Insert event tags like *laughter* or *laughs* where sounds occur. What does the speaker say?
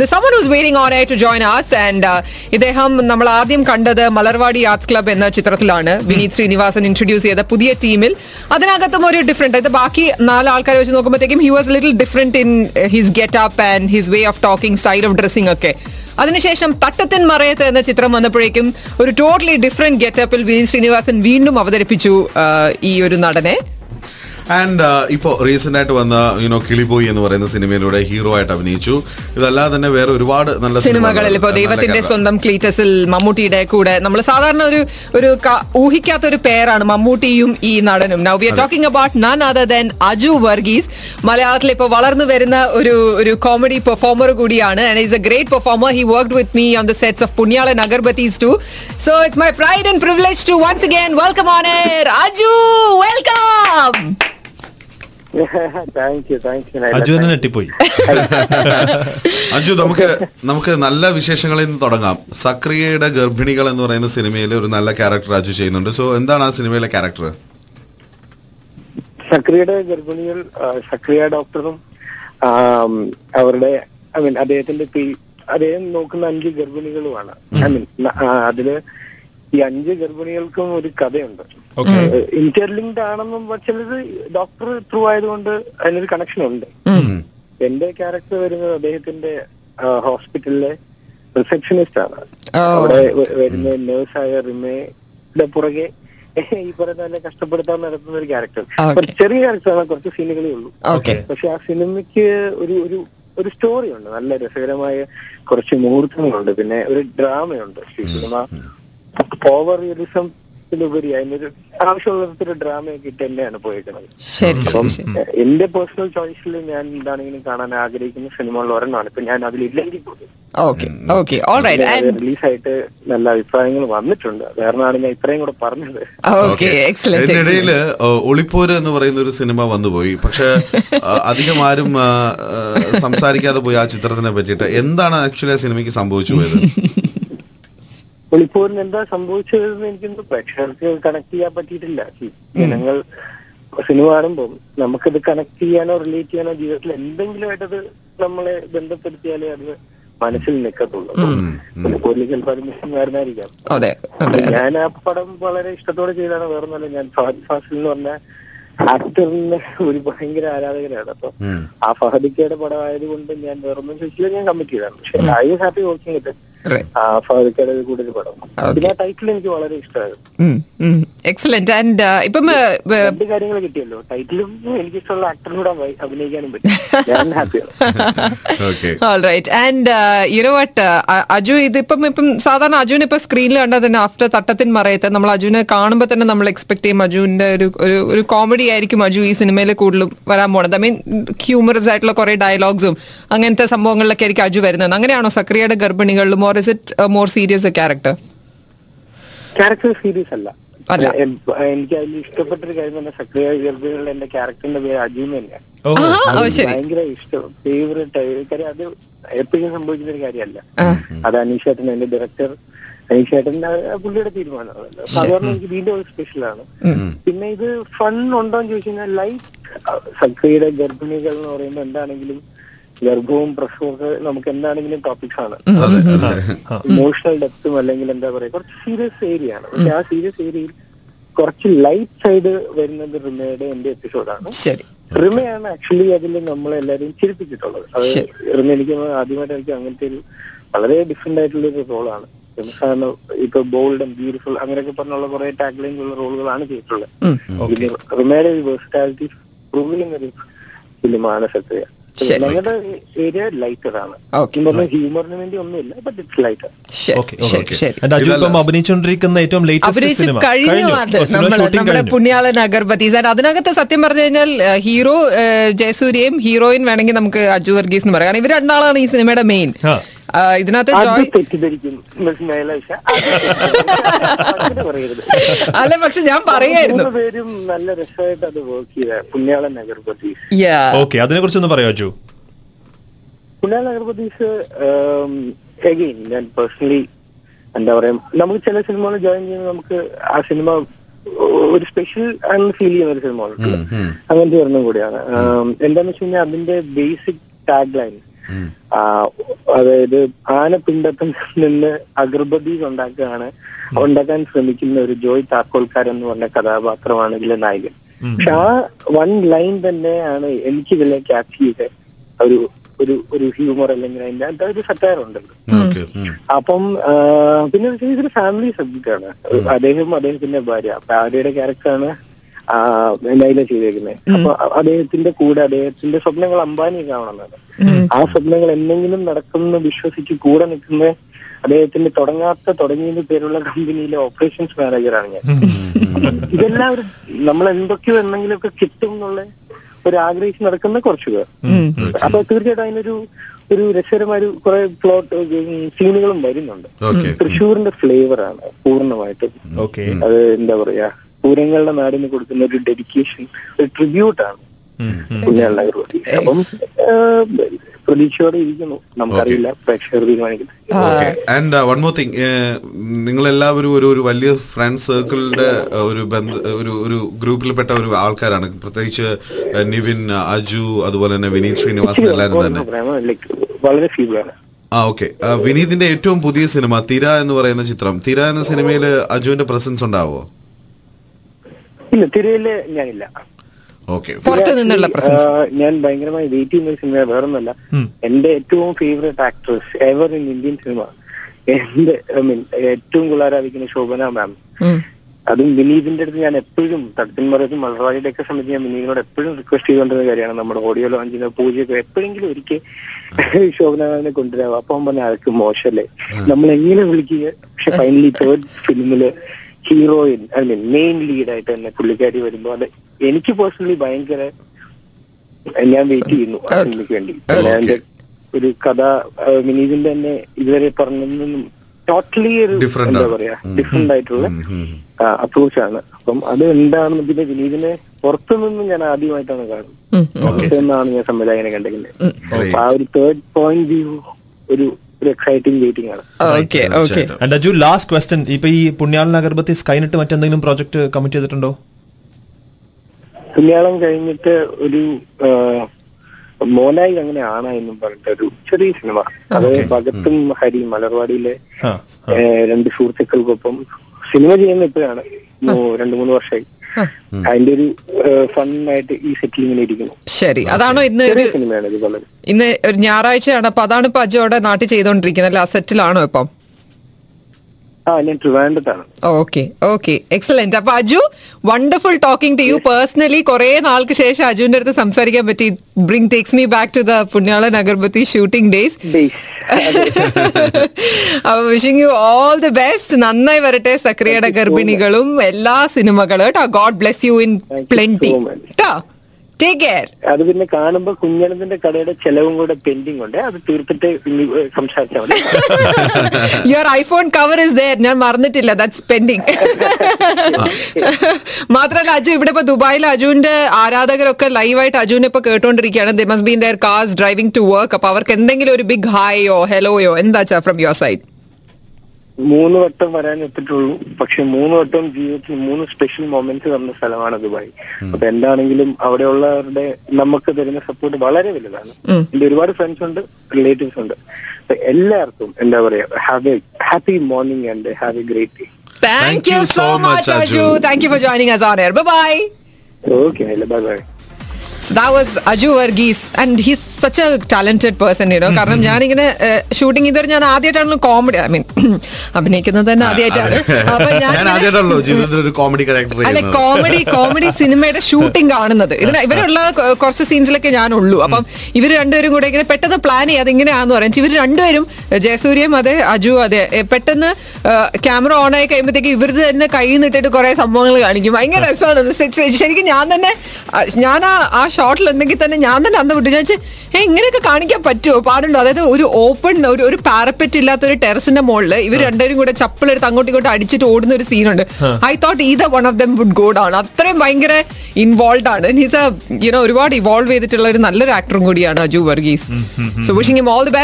The was waiting waiting on air to join us and uh, ഇദ്ദേഹം നമ്മൾ ആദ്യം കണ്ടത് മലർവാടി ആർട്സ് ക്ലബ് എന്ന ചിത്രത്തിലാണ്. വിനീത് ശ്രീനിവാസൻ ഇൻട്രൊഡ്യൂസ് ചെയ്ത പുതിയ ടീമിൽ അതിനകത്തും ഒരു ഡിഫറെന്റ് അതായത് ബാക്കി നാല് ആൾക്കാരെ വെച്ച് നോക്കുമ്പോഴത്തേക്കും he was little different in his get up and his way of talking style of dressing ഒക്കെ. അതിനുശേഷം തട്ടത്തിൻ മറയത്ത് എന്ന ചിത്രം വന്നപ്പോഴേക്കും ഒരു ടോട്ടലി ഡിഫറെന്റ് ഗെറ്റപ്പിൽ വിനീത് ശ്രീനിവാസൻ വീണ്ടും അവതരിപ്പിച്ചു ഈ ഒരു നടനെ. ആൻഡ് ഇപ്പോൾ റീസെന്റ് ആയിട്ട് വന്ന യുനോ കിളിബോയി എന്ന് പറയുന്ന സിനിമയിലൂടെ ഹീറോ ആയിട്ട് അഭിനയിച്ചു. ഇതല്ലാതെ തന്നെ വേറെ ഒരുപാട് നല്ല സിനിമകളിൽ ഇപ്പോൾ ദൈവത്തിന്റെ. സ്വന്തം ക്ലീറ്റസിൽ മമ്മൂട്ടിയുടെ കൂടെ. നമ്മൾ സാധാരണ ഒരു ഒരു ഊഹിക്കാത്ത ഒരു പേരാണ് മമ്മൂട്ടിയും ഈ നടനും. Now we are talking about none other than Aju Varghese. മലയാളത്തിൽ ഇപ്പോൾ വളർന്നു വരുന്ന ഒരു ഒരു കോമഡി പെർഫോമർ കൂടിയാണ്. And is a great performer he work with me on the sets of Punyalan Agarbathis too so it's my pride and privilege to once again welcome on air Aju welcome അജുവിനെ നെട്ടിപ്പോയി അഞ്ജു നമുക്ക് *laughs* നമുക്ക് നല്ല വിശേഷങ്ങളിൽ നിന്ന് തുടങ്ങാം. സക്രിയയുടെ ഗർഭിണികൾ എന്ന് പറയുന്ന സിനിമയിൽ ഒരു നല്ല ക്യാരക്ടർ അജു ചെയ്യുന്നുണ്ട്. സോ എന്താണ് ആ സിനിമയിലെ ക്യാരക്ടർ? സക്രിയയുടെ ഗർഭിണികൾ സക്രിയ ഡോക്ടറും അവരുടെ ഐ മീൻ അദ്ദേഹത്തിന്റെ അദ്ദേഹം നോക്കുന്ന അഞ്ച് ഗർഭിണികളുമാണ്. ഐ മീൻ അതിൽ ഈ അഞ്ച് ഗർഭിണികൾക്കും ഒരു കഥയുണ്ട്. ഇന്റർലിങ്ക്ഡ് ആണെന്നും ചിലത് ഡോക്ടർ ത്രൂ ആയതുകൊണ്ട് അതിനൊരു കണക്ഷൻ ഉണ്ട് എന്റെ ക്യാരക്ടർ വരുന്നത് അദ്ദേഹത്തിന്റെ ഹോസ്പിറ്റലിലെ റിസപ്ഷനിസ്റ്റ് ആണ്. അവിടെ വരുന്ന നേഴ്സായ റിമയുടെ പുറകെ ഈ പറയുന്ന പോലെ കഷ്ടപ്പെടുത്താൻ നടത്തുന്ന ഒരു ക്യാരക്ടർ. ചെറിയ ക്യാരക്ടറാണ് കുറച്ച് സീനുകളേ ഉള്ളൂ. പക്ഷെ ആ സിനിമയ്ക്ക് ഒരു ഒരു ഒരു സ്റ്റോറി ഉണ്ട് നല്ല രസകരമായ കുറച്ച് മുഹൂർത്തങ്ങളുണ്ട്. പിന്നെ ഒരു ഡ്രാമയുണ്ട്. സിനിമ സിനിമ ഓവർ റിയലിസത്തിലുപരി അതിനൊരു ആവശ്യമുള്ള ഡ്രാമയൊക്കെ ഇട്ട് തന്നെയാണ് പോയേക്കുന്നത്. ശരി അപ്പം എന്റെ പേഴ്സണൽ ചോയ്സിൽ ഞാൻ എന്താണെങ്കിലും കാണാൻ ആഗ്രഹിക്കുന്ന സിനിമകളിൽ ഒരെണ്ണമാണ്. ഇപ്പൊ ഞാൻ അതിലില്ലെങ്കിൽ പോലും. റിലീസായിട്ട് നല്ല അഭിപ്രായങ്ങൾ വന്നിട്ടുണ്ട്. കാരണമാണ് ഞാൻ ഇത്രയും കൂടെ പറഞ്ഞത്. ഓക്കെ എക്സലന്റ് ഇതിനിടയിൽ ഒളിപ്പോര് എന്ന് പറയുന്ന ഒരു സിനിമ വന്നുപോയി. പക്ഷെ *laughs* അധികം ആരും സംസാരിക്കാതെ പോയി ആ ചിത്രത്തിനെ പറ്റിയിട്ട് എന്താണ് ആക്ച്വലി ആ സിനിമയ്ക്ക് സംഭവിച്ചു പോയത്? *laughs* ഒളിപ്പോരിന് എന്താ സംഭവിച്ചതെന്ന് എനിക്കൊന്നും പ്രേക്ഷകർക്ക് കണക്ട് ചെയ്യാൻ പറ്റിയിട്ടില്ല. ജനങ്ങൾ സിനിമ കാണുമ്പോൾ നമുക്കത് കണക്ട് ചെയ്യാനോ റിലേറ്റ് ചെയ്യാനോ ജീവിതത്തിൽ എന്തെങ്കിലുമായിട്ടത് നമ്മളെ ബന്ധപ്പെടുത്തിയാലേ അത് മനസ്സിൽ നിൽക്കത്തുള്ളൂ. ഒളിപ്പോരിൽ ചിലപ്പോൾ അത് മിസ്സിംഗ് വരുന്നതായിരിക്കാം അതെ അതെ. ഞാൻ ആ പടം വളരെ ഇഷ്ടത്തോടെ ചെയ്താണ് വേറെ നല്ല ഞാൻ ഫഹദ് ഫാസിൽ എന്ന് പറഞ്ഞ ആക്ടറിന് ഒരു ഭയങ്കര ആരാധകനാണ്. അപ്പൊ ആ ഫഹദിക്കയുടെ പടം ആയതുകൊണ്ട് ഞാൻ വേറൊന്നും ചോദിച്ചില്ല ഞാൻ കമ്മിറ്റ് ചെയ്താണ് പക്ഷെ ഐ ഹാപ്പി വർക്കിംഗ് ഇട്ട് Right. കൂടുതൽ പടം പിന്നെ ആ ടൈറ്റിൽ എനിക്ക് വളരെ ഇഷ്ടമായിരുന്നു എക്സലന്റ് ആൻഡ് ഇപ്പം uh, uh, രണ്ട് കാര്യങ്ങൾ കിട്ടിയല്ലോ. ടൈറ്റിലും എനിക്ക് ഇഷ്ടമുള്ള ആക്ടറിനൂടെ അഭിനയിക്കാനും പറ്റും. *laughs* uh, what? Uh, അജു ഇതിപ്പം ഇപ്പം സാധാരണ അജുവിനെ ഇപ്പൊ സ്ക്രീനിൽ കണ്ടാൽ തന്നെ ആഫ്റ്റർ തട്ടത്തിൻ മറയത്ത് നമ്മൾ അജുവിനെ കാണുമ്പോൾ തന്നെ നമ്മൾ എക്സ്പെക്ട് ചെയ്യും അജുവിന്റെ ഒരു ഒരു ഒരു കോമഡി ആയിരിക്കും അജു ഈ സിനിമയിൽ കൂടുതലും വരാൻ പോണത്. ഐ മീൻ ഹ്യൂമറസ് ആയിട്ടുള്ള കുറെ ഡയലോഗ്സും അങ്ങനത്തെ സംഭവങ്ങളിലൊക്കെ ആയിരിക്കും അജു വരുന്നത്. അങ്ങനെയാണോ സക്രിയയുടെ ഗർഭിണികളിലും or is it more serious a character character serious അല്ല. അല്ല. എനിക്ക് അതിൽ ഇഷ്ടപ്പെട്ടൊരു കാര്യം തന്നെ സക്രിയ ഗർഭിണികളുടെ എന്റെ ക്യാരക്ടറിന്റെ പേര് അജീമ തന്നെയാണ് ഭയങ്കര ഇഷ്ടം. ഫേവറേറ്റ് കാര്യം അത് എപ്പോഴും സംഭവിക്കുന്ന ഒരു കാര്യമല്ല അത് അനീഷേട്ടൻ എന്റെ ഡയറക്ടർ അനീഷേട്ടൻ പുള്ളിയുടെ തീരുമാനമാണ് സാധാരണ എനിക്ക് വീണ്ടും ഒരു സ്പെഷ്യലാണ് പിന്നെ ഇത് ഫൺ ഉണ്ടോ എന്ന് ചോദിച്ചു കഴിഞ്ഞാൽ ലൈറ്റ് സക്രിയയുടെ ഗർഭിണികൾ എന്ന് പറയുമ്പോൾ എന്താണെങ്കിലും ഗർഭവും പ്രസവവും ഒക്കെ നമുക്ക് എന്താണെങ്കിലും ടോപ്പിക്സ് ആണ്. അതെ അതെ. ഇമോഷണൽ ഡെപ്തും അല്ലെങ്കിൽ എന്താ പറയാ കുറച്ച് സീരിയസ് ഏരിയ ആണ്. പക്ഷെ ആ സീരിയസ് ഏരിയയിൽ കുറച്ച് ലൈറ്റ് സൈഡ് വരുന്നത് റിമയുടെ എന്റെ എപ്പിസോഡാണ് ശരി. റിമയാണ് ആക്ച്വലി അതിൽ നമ്മളെല്ലാരും ചിരിപ്പിച്ചിട്ടുള്ളത്. അത് റിമ എനിക്ക് ആദ്യമായിട്ട് എനിക്ക് അങ്ങനത്തെ ഒരു വളരെ ഡിഫറെന്റ് ആയിട്ടുള്ള ഒരു റോളാണ് സാധാരണ ഇപ്പൊ ബോൾഡ് ആൻഡ് ബ്യൂട്ടിഫുൾ അങ്ങനെയൊക്കെ പറഞ്ഞുള്ള കുറെ ടാഗ്ലൈൻ ഉള്ള റോളുകളാണ് ചെയ്തിട്ടുള്ളത്. റിമയുടെ ഒരു വേഴ്സ്റ്റാലിറ്റി പ്രൂവ് ചെയ്യുന്ന ഒരു ഫിലിമാണ് സത്യ. ഞങ്ങളുടെ ഏരിയ ലൈറ്റർ ആണ് ഹ്യൂമറിന് വേണ്ടി ഒന്നുമില്ല ബട്ട് ഇറ്റ്സ് ലൈറ്റർ അഭിനയിച്ചുകൊണ്ടിരിക്കുന്ന ഏറ്റവും ലേറ്റസ്റ്റ് സിനിമ കഴിഞ്ഞു അത്. നമ്മുടെ പുണ്യാളൻ അഗർബത്തി. അതിനകത്ത് സത്യം പറഞ്ഞു കഴിഞ്ഞാൽ ഹീറോ ജയസൂര്യയും ഹീറോയിൻ വേണമെങ്കിൽ നമുക്ക് അജു വർഗീസ് എന്ന് പറയാം. കാരണം ഇവർ രണ്ടാളാണ് ഈ സിനിമയുടെ മെയിൻ. ഇതിനകത്ത് ജോയ് അല്ല പക്ഷെ ഞാൻ പറയായിരുന്നു. മൂന്ന് പേരും നല്ല രസമായിട്ട് അത് വർക്ക് ചെയ്ത. പുണ്യാളൻ അഗർബത്തീസ് Yeah. ഓക്കെ അതിനെ കുറിച്ചൊന്ന് പറയാച്ചു പുണ്യാളൻ അഗെയിൻ ഞാൻ പേഴ്സണലി എന്താ പറയാ നമുക്ക് ചില സിനിമകൾ ജോയിൻ ചെയ്യുമ്പോൾ നമുക്ക് ആ സിനിമ ഒരു സ്പെഷ്യൽ ആണ് ഫീൽ ചെയ്യുന്ന ഒരു സിനിമ അങ്ങനത്തെ ഒരെണ്ണം കൂടിയാണ്. എന്താന്ന് വെച്ച് കഴിഞ്ഞാൽ അതിന്റെ ബേസിക് ടാഗ് ലൈൻ അതായത് ആനപ്പിണ്ടത്തിൽ നിന്ന് അഗർബതി ഉണ്ടാക്കുകയാണ്. ഉണ്ടാക്കാൻ ശ്രമിക്കുന്ന ഒരു ജോയ് താക്കോൽക്കാരൻ എന്ന് പറഞ്ഞ കഥാപാത്രമാണ് ഇതിലെ നായകൻ പക്ഷെ ആ വൺ ലൈൻ തന്നെയാണ് എനിക്ക് ഇതിലെ ക്യാച്ച് ചെയ്ത ഒരു ഒരു ഒരു ഹ്യൂമർ അല്ലെങ്കിൽ അതിന്റെ അത് ഒരു സറ്റയർ ഉണ്ടല്ലോ. അപ്പം പിന്നെ ഇതൊരു ഫാമിലി സബ്ജക്റ്റ് ആണ് അദ്ദേഹം അദ്ദേഹത്തിന്റെ ഭാര്യ. ഭാര്യയുടെ ക്യാരക്ടറാണ് നൈല ചെയ്തേക്കുന്നത് അപ്പൊ അദ്ദേഹത്തിന്റെ കൂടെ അദ്ദേഹത്തിന്റെ സ്വപ്നങ്ങൾ അംബാനിയൊക്കെ ആവണമെന്നാണ് ആ സ്വപ്നങ്ങൾ എന്തെങ്കിലും നടക്കുമെന്ന് വിശ്വസിച്ച് കൂടെ നിൽക്കുന്ന അദ്ദേഹത്തിന്റെ തുടങ്ങാത്ത തുടങ്ങിയത് പേരുള്ള കമ്പനിയിലെ ഓപ്പറേഷൻസ് മാനേജറാണ് ഞാൻ. ഇതെല്ലാം ഒരു നമ്മൾ എന്തൊക്കെയോ എന്തെങ്കിലുമൊക്കെ കിട്ടും എന്നുള്ള ഒരു ആഗ്രഹിച്ച് നടക്കുന്ന കുറച്ചു പേർ. അപ്പൊ തീർച്ചയായിട്ടും അതിനൊരു ഒരു രസകരമായ ഒരു കുറെ പ്ലോട്ട് സീനുകളും വരുന്നുണ്ട്. തൃശ്ശൂരിന്റെ ഫ്ലേവർ ആണ് പൂർണമായിട്ടും. അത് എന്താ പറയാ? പൂരങ്ങളുടെ നാടിന് കൊടുക്കുന്ന ഒരു ഡെഡിക്കേഷൻ ഒരു ട്രിബ്യൂട്ടാണ് ആണ്. പുണ്യാള അപ്പം പ്രതീക്ഷയോടെ ഇരിക്കുന്നു. നമുക്കറിയില്ല പ്രേക്ഷകർ തീരുമാനിക്കുന്നത്. Okay and one more thing നിങ്ങൾ എല്ലാവരും ഒരു ഒരു വലിയ ഫ്രണ്ട് സർക്കിളിന്റെ ഒരു ബന്ധ ഒരു ഒരു ഗ്രൂപ്പിൽപ്പെട്ട ഒരു ആൾക്കാരാണ്. പ്രത്യേകിച്ച് uh, നിവിൻ അജു അതുപോലെ തന്നെ വിനീത് ശ്രീനിവാസൻ എല്ലാവരും തന്നെ. വളരെ ഫീബിളാണ് ആ ഓക്കെ വിനീതിന്റെ ഏറ്റവും പുതിയ സിനിമ തിര എന്ന് പറയുന്ന ചിത്രം. തിര എന്ന സിനിമയിൽ അജുവിന്റെ പ്രസൻസ് ഉണ്ടാവോ? ഇല്ല തിരയിൽ ഞാനില്ല. ഓക്കെ. പുറത്തു നിന്നുള്ള പ്രസൻസ്. ഞാൻ ഭയങ്കരമായി വെയിറ്റ് ചെയ്യുന്ന സിനിമ വേറൊന്നല്ല എന്റെ ഏറ്റവും favourite actress ever in Indian cinema എന്റെ ഐ മീൻ ഏറ്റവും കൂടുതൽ ആരാധിക്കുന്ന ശോഭന മാം അതും വിനീതിന്റെ അടുത്ത് ഞാൻ എപ്പോഴും തടത്തിന്മാരും മറത്തും ഒക്കെ സമയത്ത് ഞാൻ വിനീതിനോട് എപ്പോഴും റിക്വസ്റ്റ് ചെയ്തുകൊണ്ടിരുന്ന കാര്യമാണ്. നമ്മുടെ ഓഡിയോ ലോഞ്ചിന് പൂജയൊക്കെ എപ്പോഴെങ്കിലും ഒരിക്കൽ *laughs* ശോഭന മാമിനെ കൊണ്ടുവരാം. അപ്പം പറഞ്ഞ ആൾക്ക് മോശമല്ലേ നമ്മൾ എങ്ങനെ വിളിക്കുക പക്ഷെ ഫൈനലി തേർഡ് ഫിലിമിൽ ഹീറോയിൻ ഐ മീൻ മെയിൻ ലീഡായിട്ട് തന്നെ പുള്ളിക്കാരി വരുമ്പോ അത് എനിക്ക് പേഴ്സണലി ഭയങ്കര ഞാൻ വെയിറ്റ് ചെയ്യുന്നു ആ സിനിമയ്ക്ക് വേണ്ടി. അതിന്റെ ഒരു കഥ വിനീതിന്റെ തന്നെ ഇതുവരെ പറഞ്ഞതും ടോട്ടലി ഒരു Different എന്താ. പറയാ. ഡിഫറെന്റ് ആയിട്ടുള്ള അപ്രോച്ച് ആണ്. അപ്പം അത് എന്താണെന്ന് പിന്നെ വിനീതിനെ പുറത്തു നിന്നും ഞാൻ ആദ്യമായിട്ടാണ് കാണുന്നത്. പുറത്തുനിന്നാണ് ഞാൻ സംവിധായകനെ കണ്ടിരിക്കുന്നത്. അപ്പൊ ആ ഒരു തേർഡ് പോയിന്റ് വ്യൂ ഒരു ഒരു എക്സൈറ്റിംഗ് വെയിറ്റിംഗ് ആണ്. Okay okay and Aju last question ഇപ്പൊ ഈ പുണ്യാളൻ അഗർബത്തി സ്കൈനിട്ട് മറ്റെന്തെങ്കിലും പ്രോജക്ട് കമ്മിറ്റ് ചെയ്തിട്ടുണ്ടോ? പുണ്യാളം കഴിഞ്ഞിട്ട് ഒരു മോനായി അങ്ങനെ ആണ എന്നും പറഞ്ഞിട്ട് ഒരു ചെറിയ സിനിമ. അത് ഭഗത്തും ഹരിയും മലർവാടിയിലെ രണ്ട് സുഹൃത്തുക്കൾക്കൊപ്പം സിനിമ ചെയ്യുന്ന ഇപ്പോഴാണ്. രണ്ട് മൂന്ന് വർഷമായി അതിന്റെ ഒരു ഫണ്ണായിട്ട് ഈ സെറ്റിൽ ഇങ്ങനെ ഇരിക്കുന്നു. ശരി. അതാണോ ഇന്ന് ഒരു സിനിമയാണ് ഇത് വളരെ. ഇന്ന് ഒരു ഞായറാഴ്ചയാണ്. അപ്പൊ അതാണ് ഇപ്പൊ അജോടെ അവിടെ നാട്ടിൽ ചെയ്തോണ്ടിരിക്കുന്നത്. അല്ല? സെറ്റിലാണോ ഇപ്പം? ആ ഞാൻ ട്രിവാൻഡത്താണ് ഓക്കെ ഓക്കെ. എക്സലന്റ് അപ്പൊ Aju wonderful talking to you personally കുറെ നാൾക്ക് ശേഷം അജുവിന്റെ അടുത്ത് സംസാരിക്കാൻ പറ്റി. Bring takes me back to the Punyalan Agarbathi shooting days അപ്പൊ wishing you all the best നന്നായി വരട്ടെ സക്രിയയുടെ ഗർഭിണികളും എല്ലാ സിനിമകളും. കേട്ടോ God bless you in plenty കേട്ടോ അത് പിന്നെ കാണുമ്പോ കുഞ്ഞണത്തിന്റെ കടയുടെ ചെലവും കൂടെ പെൻഡിങ് ഉണ്ട്. അത് തീർത്തിട്ട് സംസാരിച്ചാൽ മതി. Your iPhone cover is there ഞാൻ മറന്നിട്ടില്ല. ദാറ്റ്സ് പെൻഡിങ് മാത്രമല്ല അജു ഇവിടെ ഇപ്പൊ ദുബായിൽ അജുവിന്റെ ആരാധകരൊക്കെ ലൈവായിട്ട് അജുവിനെ ഇപ്പൊ കേട്ടോണ്ടിരിക്കുകയാണ്. They must been their cars driving to work അപ്പൊ അവർക്ക് എന്തെങ്കിലും ഒരു ബിഗ് ഹായോ ഹെലോയോ എന്താ ഫ്രം യുവർ സൈഡ് മൂന്ന് വട്ടം വരാൻ എത്തിയിട്ടുള്ളൂ പക്ഷെ മൂന്ന് വട്ടം ജീവിതത്തിൽ മൂന്ന് സ്പെഷ്യൽ മൊമെന്റ്സ് തന്ന സ്ഥലമാണ് ദുബായ്. അപ്പൊ എന്താണെങ്കിലും അവിടെയുള്ളവരുടെ നമുക്ക് തരുന്ന സപ്പോർട്ട് വളരെ വലുതാണ്. എന്റെ ഒരുപാട് ഫ്രണ്ട്സ് ഉണ്ട് റിലേറ്റീവ്സ് ഉണ്ട്. അപ്പൊ എല്ലാവർക്കും എന്താ പറയാ have a happy morning and have a great day thank you so much Aju thank you for joining us on air bye bye okay bye bye So that was Aju Varghese and he's such a talented person ഇടോ. കാരണം ഞാനിങ്ങനെ shooting ഇതുവരെ ഞാൻ ആദ്യമായിട്ടാണല്ലോ comedy I mean അഭിനയിക്കുന്നത് തന്നെ ആദ്യമായിട്ടാണ്. അപ്പൊ ഞാൻ അല്ല കോമഡി കോമഡി സിനിമയുടെ ഷൂട്ടിംഗ് കാണുന്നത്. ഇതിന് ഇവരുള്ള കുറച്ച് സീൻസിലൊക്കെ ഞാൻ ഉള്ളൂ അപ്പം ഇവർ രണ്ടുപേരും കൂടെ ഇങ്ങനെ പെട്ടെന്ന് പ്ലാൻ ചെയ്യാതെ ഇങ്ങനെയാന്ന് പറയാം. ഇവർ രണ്ടുപേരും ജയസൂര്യം അതെ അജു അതെ പെട്ടെന്ന് ക്യാമറ ഓൺ ആയി കഴിയുമ്പോഴത്തേക്ക് ഇവർ തന്നെ കൈ നിട്ടിട്ട് കുറെ സംഭവങ്ങൾ കാണിക്കും. ഭയങ്കര രസമാണ്. ശരിക്കും ഞാൻ തന്നെ ഞാൻ ആ ഷോട്ടിൽ ഉണ്ടെങ്കിൽ തന്നെ ഞാൻ തന്നെ അന്ന് വിട്ടു. ഞാൻ ഇങ്ങനെയൊക്കെ കാണിക്കാൻ പറ്റുമോ? പാടുണ്ടോ? അതായത് ഒരു ഓപ്പൺ ഒരു ഒരു പാരപ്പറ്റ് ഇല്ലാത്ത ഒരു ടെറസിന്റെ മുകളിൽ ഇവർ രണ്ടുപേരും കൂടെ ചപ്പലെടുത്ത് അങ്ങോട്ടും ഇങ്ങോട്ടും അടിച്ചിട്ട് ഓടുന്ന ഒരു സീനുണ്ട് I thought either one of them would go down അത്രയും ഭയങ്കര ഇൻവോൾവ് ആണ്. ഹിസ് യുനോ ഒരുപാട് ഇവോൾവ് ചെയ്തിട്ടുള്ള ഒരു നല്ലൊരു ആക്ടറും കൂടിയാണ് Aju Varghese. So wishing him all the best